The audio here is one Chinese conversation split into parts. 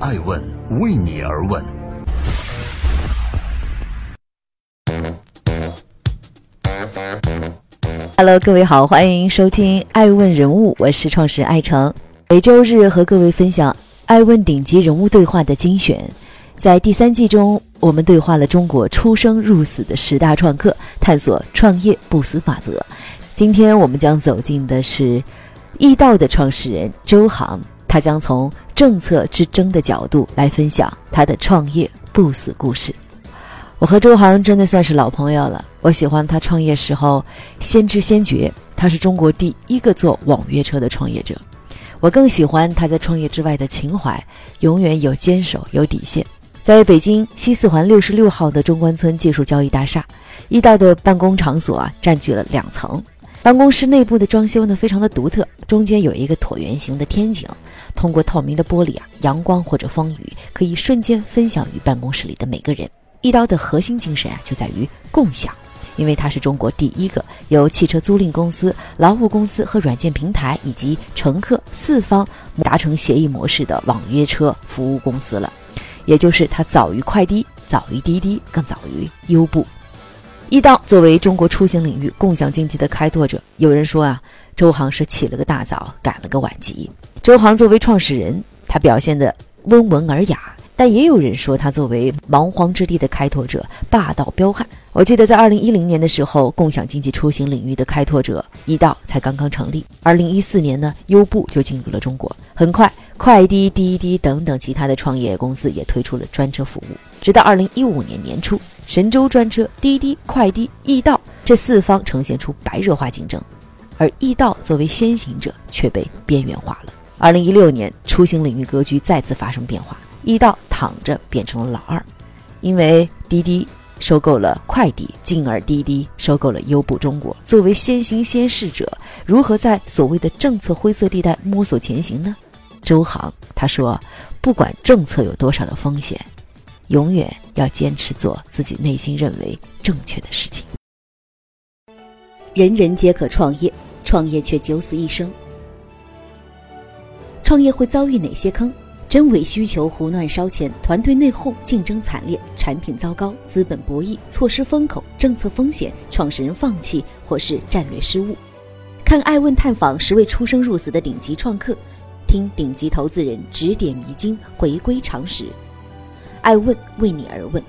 爱问为你而问。Hello，各位好，欢迎收听《爱问人物》，我是创始人艾诚。每周日和各位分享爱问顶级人物对话的精选。在第三季中，我们对话了中国出生入死的十大创客，探索创业不死法则。今天我们将走进的是易道的创始人周航，他将从政策之争的角度来分享他的创业不死故事。我和周航真的算是老朋友了。我喜欢他创业时候先知先觉，他是中国第一个做网约车的创业者。我更喜欢他在创业之外的情怀，永远有坚守，有底线。在北京西四环六十六号的中关村技术交易大厦，易道的办公场所啊占据了两层。办公室内部的装修呢非常的独特，中间有一个椭圆形的天井，通过透明的玻璃啊，阳光或者风雨可以瞬间分享于办公室里的每个人。易刀的核心精神啊，就在于共享，因为它是中国第一个由汽车租赁公司、劳务公司和软件平台以及乘客四方达成协议模式的网约车服务公司了。也就是它早于快滴，早于滴滴，更早于优步。易道作为中国出行领域共享经济的开拓者，有人说啊，周航是起了个大早，赶了个晚集。周航作为创始人，他表现的温文尔雅。但也有人说，他作为蛮荒之地的开拓者，霸道彪悍。我记得在二零一零年的时候，共享经济出行领域的开拓者易道才刚刚成立。二零一四年呢，优步就进入了中国。很快，快滴、滴滴等等其他的创业公司也推出了专车服务。直到二零一五年年初，神州专车、滴滴、快滴、易道这四方呈现出白热化竞争，而易道作为先行者却被边缘化了。二零一六年，出行领域格局再次发生变化。易道躺着变成了老二，因为滴滴收购了快滴，进而滴滴收购了优步中国。作为先行先试者，如何在所谓的政策灰色地带摸索前行呢？周航他说：“不管政策有多少的风险，永远要坚持做自己内心认为正确的事情。人人皆可创业，创业却九死一生。创业会遭遇哪些坑？”真伪需求胡乱烧钱，团队内讧，竞争惨烈，产品糟糕，资本博弈，错失风口，政策风险，创始人放弃或是战略失误。看爱问探访十位出生入死的顶级创客，听顶级投资人指点迷津，回归常识。爱问为你而问。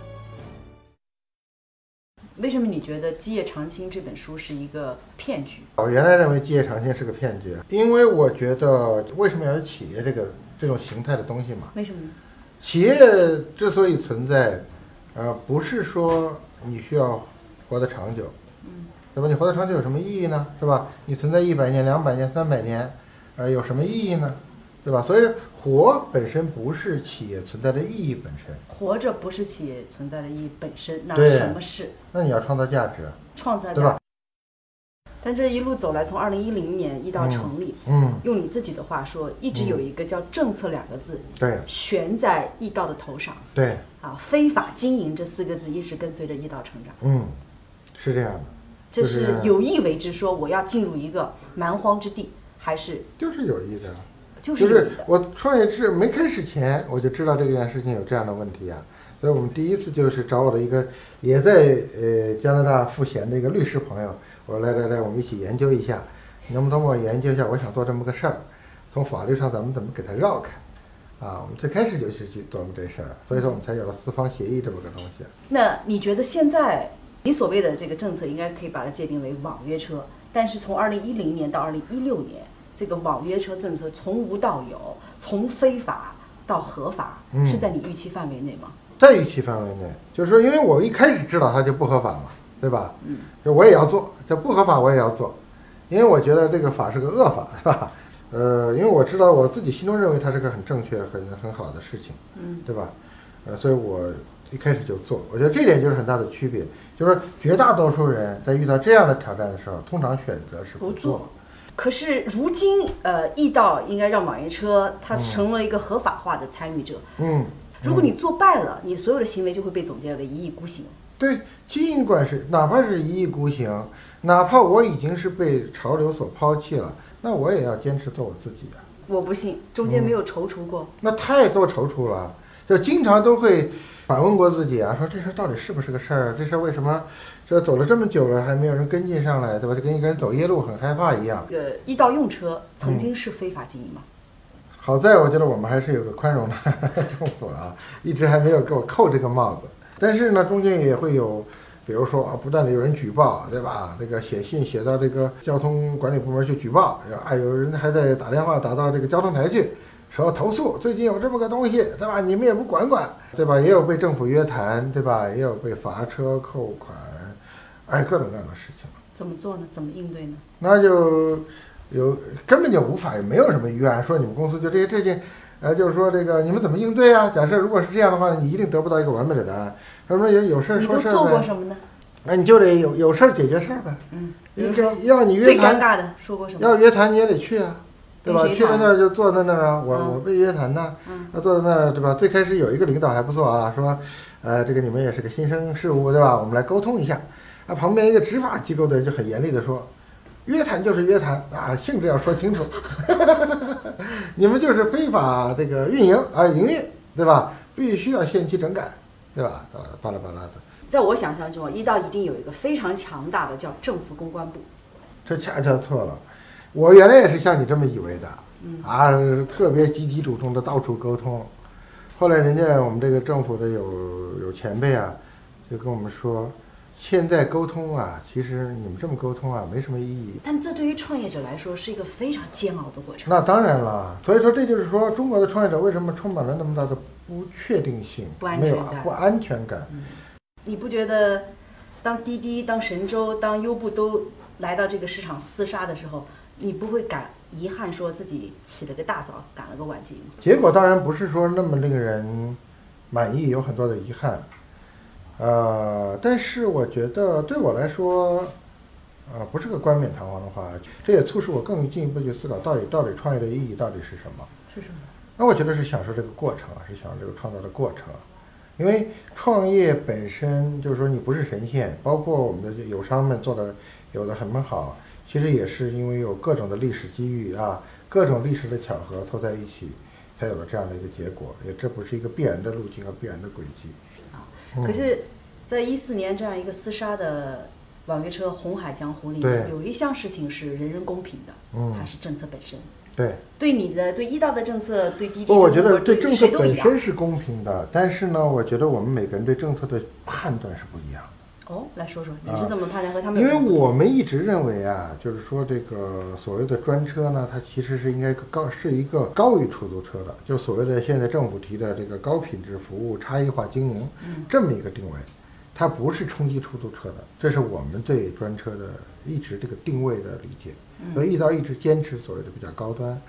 为什么你觉得《基业长青》这本书是一个骗局？我原来认为《基业长青》是个骗局，因为我觉得为什么要有企业这个？这种形态的东西嘛？为什么呢？企业之所以存在，呃，不是说你需要活得长久，嗯，对吧？你活得长久有什么意义呢？是吧？你存在一百年、两百年、三百年，呃，有什么意义呢？对吧？所以活本身不是企业存在的意义本身。活着不是企业存在的意义本身，那什么是？那你要创造价值，创造对吧？但这一路走来，从二零一零年一到成立，嗯，用你自己的话说，一直有一个叫“政策”两个字，对，悬在易道的头上，对，啊，非法经营这四个字一直跟随着易道成长，嗯，是这样的，这是有意为之，说我要进入一个蛮荒之地，还是？就是有意的，就是我创业是没开始前我就知道这件事情有这样的问题啊，所以我们第一次就是找我的一个也在呃加拿大赋闲的一个律师朋友。我说来来来，我们一起研究一下，能不能帮我研究一下？我想做这么个事儿，从法律上咱们怎么给它绕开？啊，我们最开始就是去琢磨这事儿，所以说我们才有了四方协议这么个东西。那你觉得现在你所谓的这个政策，应该可以把它界定为网约车？但是从二零一零年到二零一六年，这个网约车政策从无到有，从非法到合法，是在你预期范围内吗？在预期范围内，就是说，因为我一开始知道它就不合法嘛。对吧？嗯，就我也要做，这不合法我也要做，因为我觉得这个法是个恶法，是吧？呃，因为我知道我自己心中认为它是个很正确、很很好的事情，嗯，对吧？呃，所以我一开始就做，我觉得这点就是很大的区别，就是绝大多数人在遇到这样的挑战的时候，通常选择是不做。可是如今，呃，易道应该让网约车它成为一个合法化的参与者，嗯，如果你做败了，你所有的行为就会被总结为一意孤行。对，尽管是哪怕是一意孤行，哪怕我已经是被潮流所抛弃了，那我也要坚持做我自己啊。我不信，中间没有踌躇过。那太做踌躇了，就经常都会反问过自己啊，说这事儿到底是不是个事儿？这事儿为什么这走了这么久了还没有人跟进上来，对吧？就跟一个人走夜路很害怕一样。这个一道用车曾经是非法经营吗？好在我觉得我们还是有个宽容的 政府啊，一直还没有给我扣这个帽子。但是呢，中间也会有，比如说啊，不断的有人举报，对吧？这个写信写到这个交通管理部门去举报，啊，有人还在打电话打到这个交通台去，说投诉最近有这么个东西，对吧？你们也不管管，对吧？也有被政府约谈，对吧？也有被罚车扣款，哎，各种各样的事情。怎么做呢？怎么应对呢？那就有根本就无法，也没有什么预案说你们公司就这些事情，呃，就是说这个你们怎么应对啊？假设如果是这样的话，你一定得不到一个完美的答案。什么有有事儿你都说事儿呗，做过什么呢？那你就得有有事儿解决事儿呗。嗯，要你约谈最尴，尬的说过什么？要约谈你也得去啊，对吧？去了那儿就坐在那儿啊，我嗯我被约谈呢嗯，那坐在那儿对吧？最开始有一个领导还不错啊，说，呃，这个你们也是个新生事物对吧？我们来沟通一下。啊，旁边一个执法机构的人就很严厉的说，约谈就是约谈啊，性质要说清楚，你们就是非法这个运营啊营运对吧？必须要限期整改对吧？巴拉巴拉的。在我想象中，一到一定有一个非常强大的叫政府公关部。这恰恰错了。我原来也是像你这么以为的，嗯啊，特别积极主动的到处沟通。后来人家我们这个政府的有有前辈啊，就跟我们说，现在沟通啊，其实你们这么沟通啊，没什么意义。但这对于创业者来说是一个非常煎熬的过程。那当然了，所以说这就是说，中国的创业者为什么充满了那么大的不确定性、不安没有全感不安全感？你不觉得，当滴滴、当神州、当优步都来到这个市场厮杀的时候，你不会感遗憾说自己起了个大早，赶了个晚集吗？结果当然不是说那么令人满意，有很多的遗憾。呃，但是我觉得对我来说，呃，不是个冠冕堂皇的话，这也促使我更进一步去思考，到底到底创业的意义到底是什么？是什么？那我觉得是享受这个过程啊，是享受这个创造的过程啊。因为创业本身就是说你不是神仙，包括我们的友商们做的有的很好，其实也是因为有各种的历史机遇啊，各种历史的巧合凑在一起，才有了这样的一个结果。也这不是一个必然的路径和必然的轨迹。嗯可是，在一四年这样一个厮杀的网约车红海江湖里面，有一项事情是人人公平的，嗯它是政策本身。对，对你的对一道的政策，对滴滴不，我觉得对对政策本身。是公平的，但是呢，我觉得我们每个人对政策的判断是不一样的。哦，来说说你啊是怎么判断和他们因为？我们一直认为啊，就是说这个所谓的专车呢，它其实是应该高是一个高于出租车的，就所谓的现在政府提的这个高品质服务、差异化经营嗯这么一个定位，它不是冲击出租车的，这是我们对专车的一直这个定位的理解。嗯所以一刀一直坚持所谓的比较高端，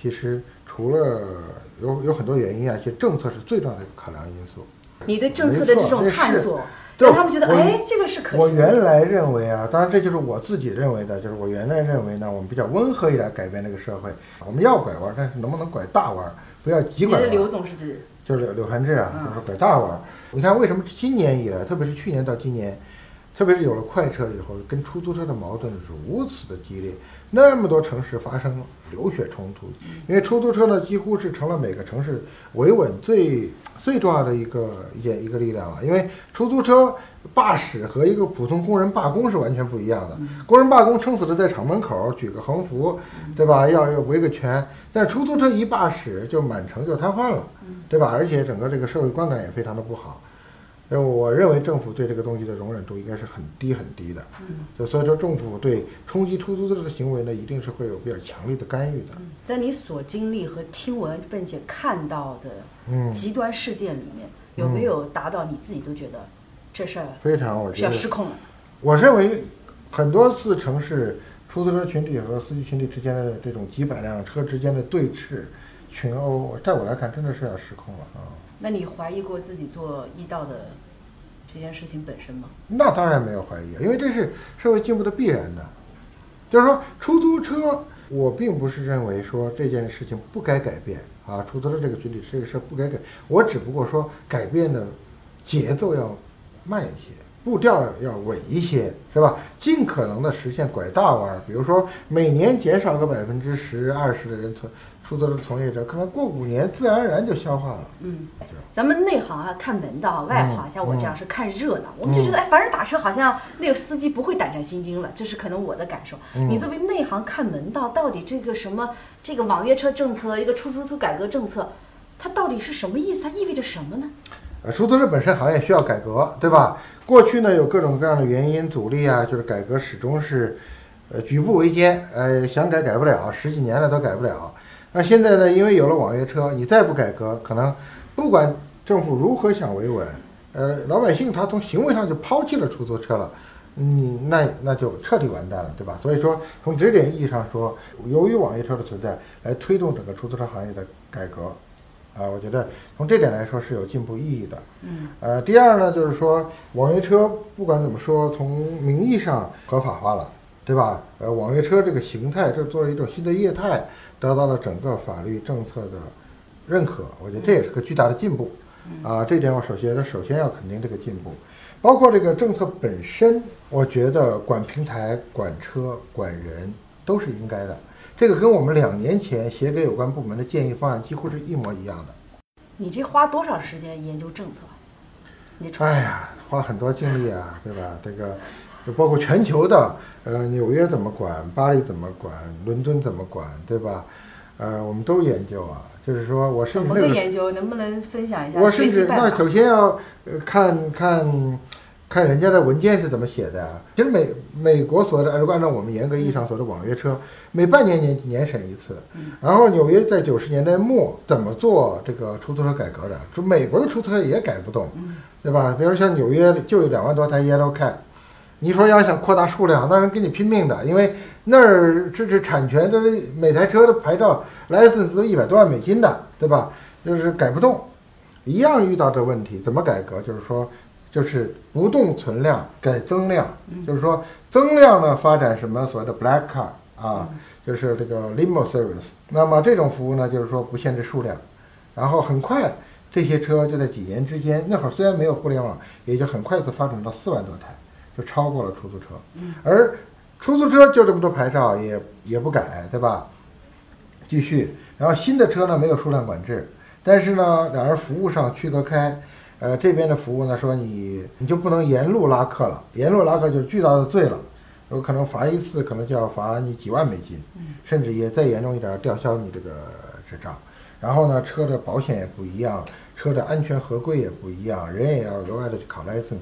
其实除了有有很多原因啊，其实政策是最重要的一个考量因素。你对政策的这种探索，对让他们觉得，我哎，这个是可我行我。原来认为啊，当然这就是我自己认为的，就是我原来认为呢，我们比较温和一点改变这个社会，我们要拐弯，但是能不能拐大弯，不要急拐刘弯。总是指就是柳柳传志啊，嗯就是拐大弯。你看为什么今年以来，特别是去年到今年，特别是有了快车以后，跟出租车的矛盾如此的激烈，那么多城市发生流血冲突，因为出租车呢几乎是成了每个城市维稳最 最重要的一个一件一个力量了。因为出租车罢驶和一个普通工人罢工是完全不一样的。工人罢工撑死了在厂门口举个横幅，对吧？要要维个圈，但出租车一罢驶就满城就瘫痪了，对吧？而且整个这个社会观感也非常的不好。呃，我认为政府对这个东西的容忍度应该是很低很低的，就所以说政府对冲击出租车这个行为呢，一定是会有比较强烈的干预的。在你所经历和听闻并且看到的嗯，极端事件里面，有没有达到你自己都觉得这事儿非常，我是觉得，要失控了？我认为很多次城市出租车群体和司机群体之间的这种几百辆车之间的对峙、群殴，在我来看真的是要失控了啊！那你怀疑过自己做医道的这件事情本身吗？那当然没有怀疑，因为这是社会进步的必然的。就是说，出租车，我并不是认为说这件事情不该改变啊，出租车这个群体这个事儿不该改，我只不过说改变的节奏要慢一些，步调要稳一些，是吧？尽可能的实现拐大弯儿，比如说每年减少个百分之十、二十的人从出租车从业者，可能过五年自然而然就消化了。嗯，咱们内行啊看门道，外行像我这样是看热闹。我们就觉得，哎，反正打车，好像那个司机不会胆战心惊了，这是可能我的感受。你作为内行看门道，到底这个什么这个网约车政策，一个出租车改革政策，它到底是什么意思？它意味着什么呢？呃，出租车本身行业需要改革，对吧？过去呢有各种各样的原因阻力啊，就是改革始终是，呃，举步维艰，呃，想改改不了，十几年了都改不了。那现在呢，因为有了网约车，你再不改革，可能不管政府如何想维稳，呃，老百姓他从行为上就抛弃了出租车了，嗯，那那就彻底完蛋了，对吧？所以说，从这点意义上说，由于网约车的存在，来推动整个出租车行业的改革。啊，我觉得从这点来说是有进步意义的。嗯，呃，第二呢，就是说网约车不管怎么说，从名义上合法化了，对吧？呃，网约车这个形态，这作为一种新的业态，得到了整个法律政策的认可，我觉得这也是个巨大的进步。啊，这点我首先首先要肯定这个进步，包括这个政策本身，我觉得管平台、管车、管人都是应该的。这个跟我们两年前写给有关部门的建议方案几乎是一模一样的。你这花多少时间研究政策？你哎呀，花很多精力啊，对吧？这个，就包括全球的，呃，纽约怎么管，巴黎怎么管，伦敦怎么管，对吧？呃，我们都研究啊。就是说我甚至怎么个研究？能不能分享一下？我甚至那首先要呃看看。看人家的文件是怎么写的啊？其实美美国所的，如果按照我们严格意义上说的网约车，每半年年年审一次。然后纽约在九十年代末怎么做这个出租车改革的？就美国的出租车也改不动，对吧？比如像纽约就有两万多台 Yellow Cab，你说要想扩大数量，那人跟你拼命的，因为那儿这是产权，这是每台车的牌照 license 都一百多万美金的，对吧？就是改不动，一样遇到这问题，怎么改革？就是说。就是不动存量改增量，就是说增量呢发展什么所谓的 black car 啊，就是这个 limo service。那么这种服务呢，就是说不限制数量，然后很快这些车就在几年之间，那会儿虽然没有互联网，也就很快就发展到四万多台，就超过了出租车。而出租车就这么多牌照也也不改，对吧？继续，然后新的车呢没有数量管制，但是呢两人服务上区隔开。呃，这边的服务呢，说你你就不能沿路拉客了，沿路拉客就是巨大的罪了，有可能罚一次，可能就要罚你几万美金，甚至也再严重一点，吊销你这个执照。然后呢，车的保险也不一样，车的安全合规也不一样，人也要额外的去考 license，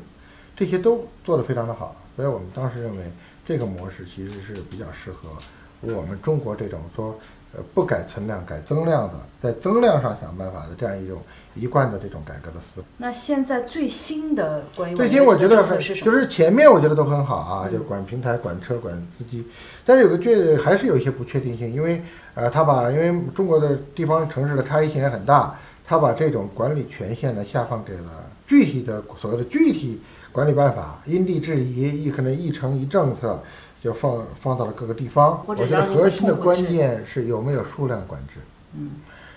这些都做得非常的好。所以我们当时认为这个模式其实是比较适合我们中国这种说。呃，不改存量，改增量的，在增量上想办法的这样一种一贯的这种改革的思路。那现在最新的关于最新我觉得很就是前面我觉得都很好啊，就是管平台、管车、管司机，但是有个确还是有一些不确定性，因为呃，他把因为中国的地方城市的差异性也很大，他把这种管理权限呢下放给了具体的所谓的具体管理办法，因地制宜，一可能一城一政策。就放放到了各个地方，我觉得核心的关键是有没有数量管制。嗯，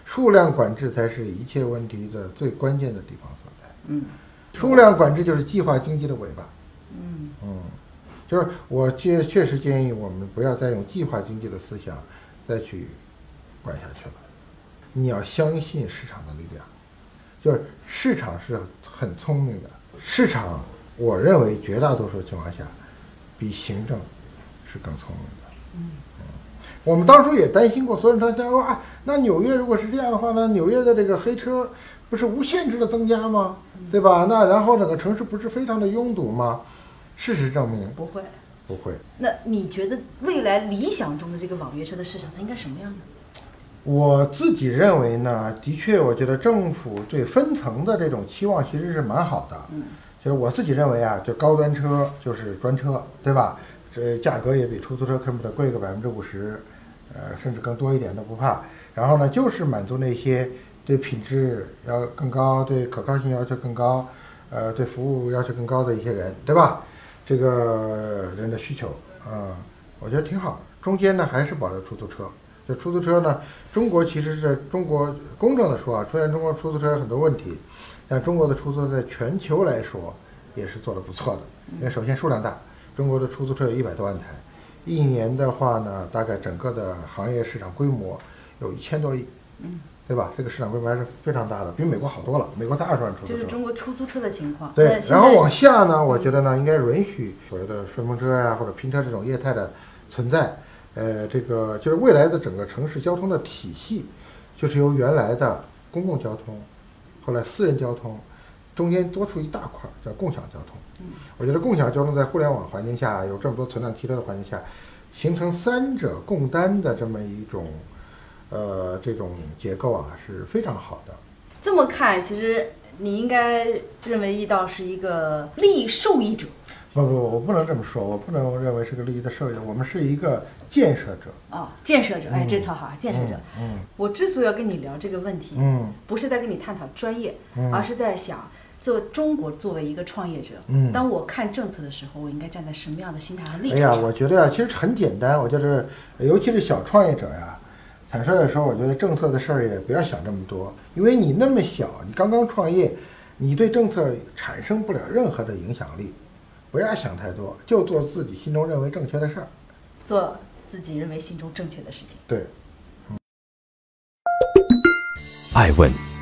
数量管制才是一切问题的最关键的地方所在。嗯，数量管制就是计划经济的尾巴。嗯嗯，就是我确确实建议我们不要再用计划经济的思想再去管下去了。你要相信市场的力量，就是市场是很聪明的。市场，我认为绝大多数情况下比行政。是更聪明的。嗯我们当初也担心过，所有人他说啊，那纽约如果是这样的话呢，纽约的这个黑车不是无限制的增加吗？对吧？那然后整个城市不是非常的拥堵吗？事实证明不会，不会。那你觉得未来理想中的这个网约车的市场，它应该什么样呢？我自己认为呢，的确，我觉得政府对分层的这种期望其实是蛮好的。嗯，就是我自己认为啊，就高端车就是专车，对吧？这价格也比出租车恨不得贵个百分之五十，呃，甚至更多一点都不怕。然后呢，就是满足那些对品质要更高、对可靠性要求更高、呃，对服务要求更高的一些人，对吧？这个人的需求啊，我觉得挺好。中间呢，还是保留出租车。这出租车呢，中国其实是在中国公正的说啊，出现中国出租车有很多问题，但中国的出租车在全球来说也是做的不错的。因为首先数量大。中国的出租车有一百多万台，一年的话呢，大概整个的行业市场规模有一千多亿，嗯，对吧？这个市场规模还是非常大的，比美国好多了。美国才二十万出租车。这是中国出租车的情况。对然后往下呢，我觉得呢，应该允许所谓的顺风车呀、或者拼车这种业态的存在。呃，这个就是未来的整个城市交通的体系，就是由原来的公共交通，后来私人交通，中间多出一大块儿叫共享交通。我觉得共享交通在互联网环境下，有这么多存量汽车的环境下，形成三者共担的这么一种，呃，这种结构啊，是非常好的。这么看，其实你应该认为易道是一个利益受益者。不不，我不能这么说，我不能认为是个利益的受益者，我们是一个建设者。啊、建设者，哎，这词好啊，建设者。嗯我之所以要跟你聊这个问题，嗯不是在跟你探讨专业，嗯而是在想，做中国作为一个创业者，嗯当我看政策的时候，我应该站在什么样的心态和立场哎呀，我觉得呀，其实很简单，我觉得，尤其是小创业者呀，坦率的说，我觉得政策的事儿也不要想这么多，因为你那么小，你刚刚创业，你对政策产生不了任何的影响力，不要想太多，就做自己心中认为正确的事儿。做自己认为心中正确的事情。对。爱问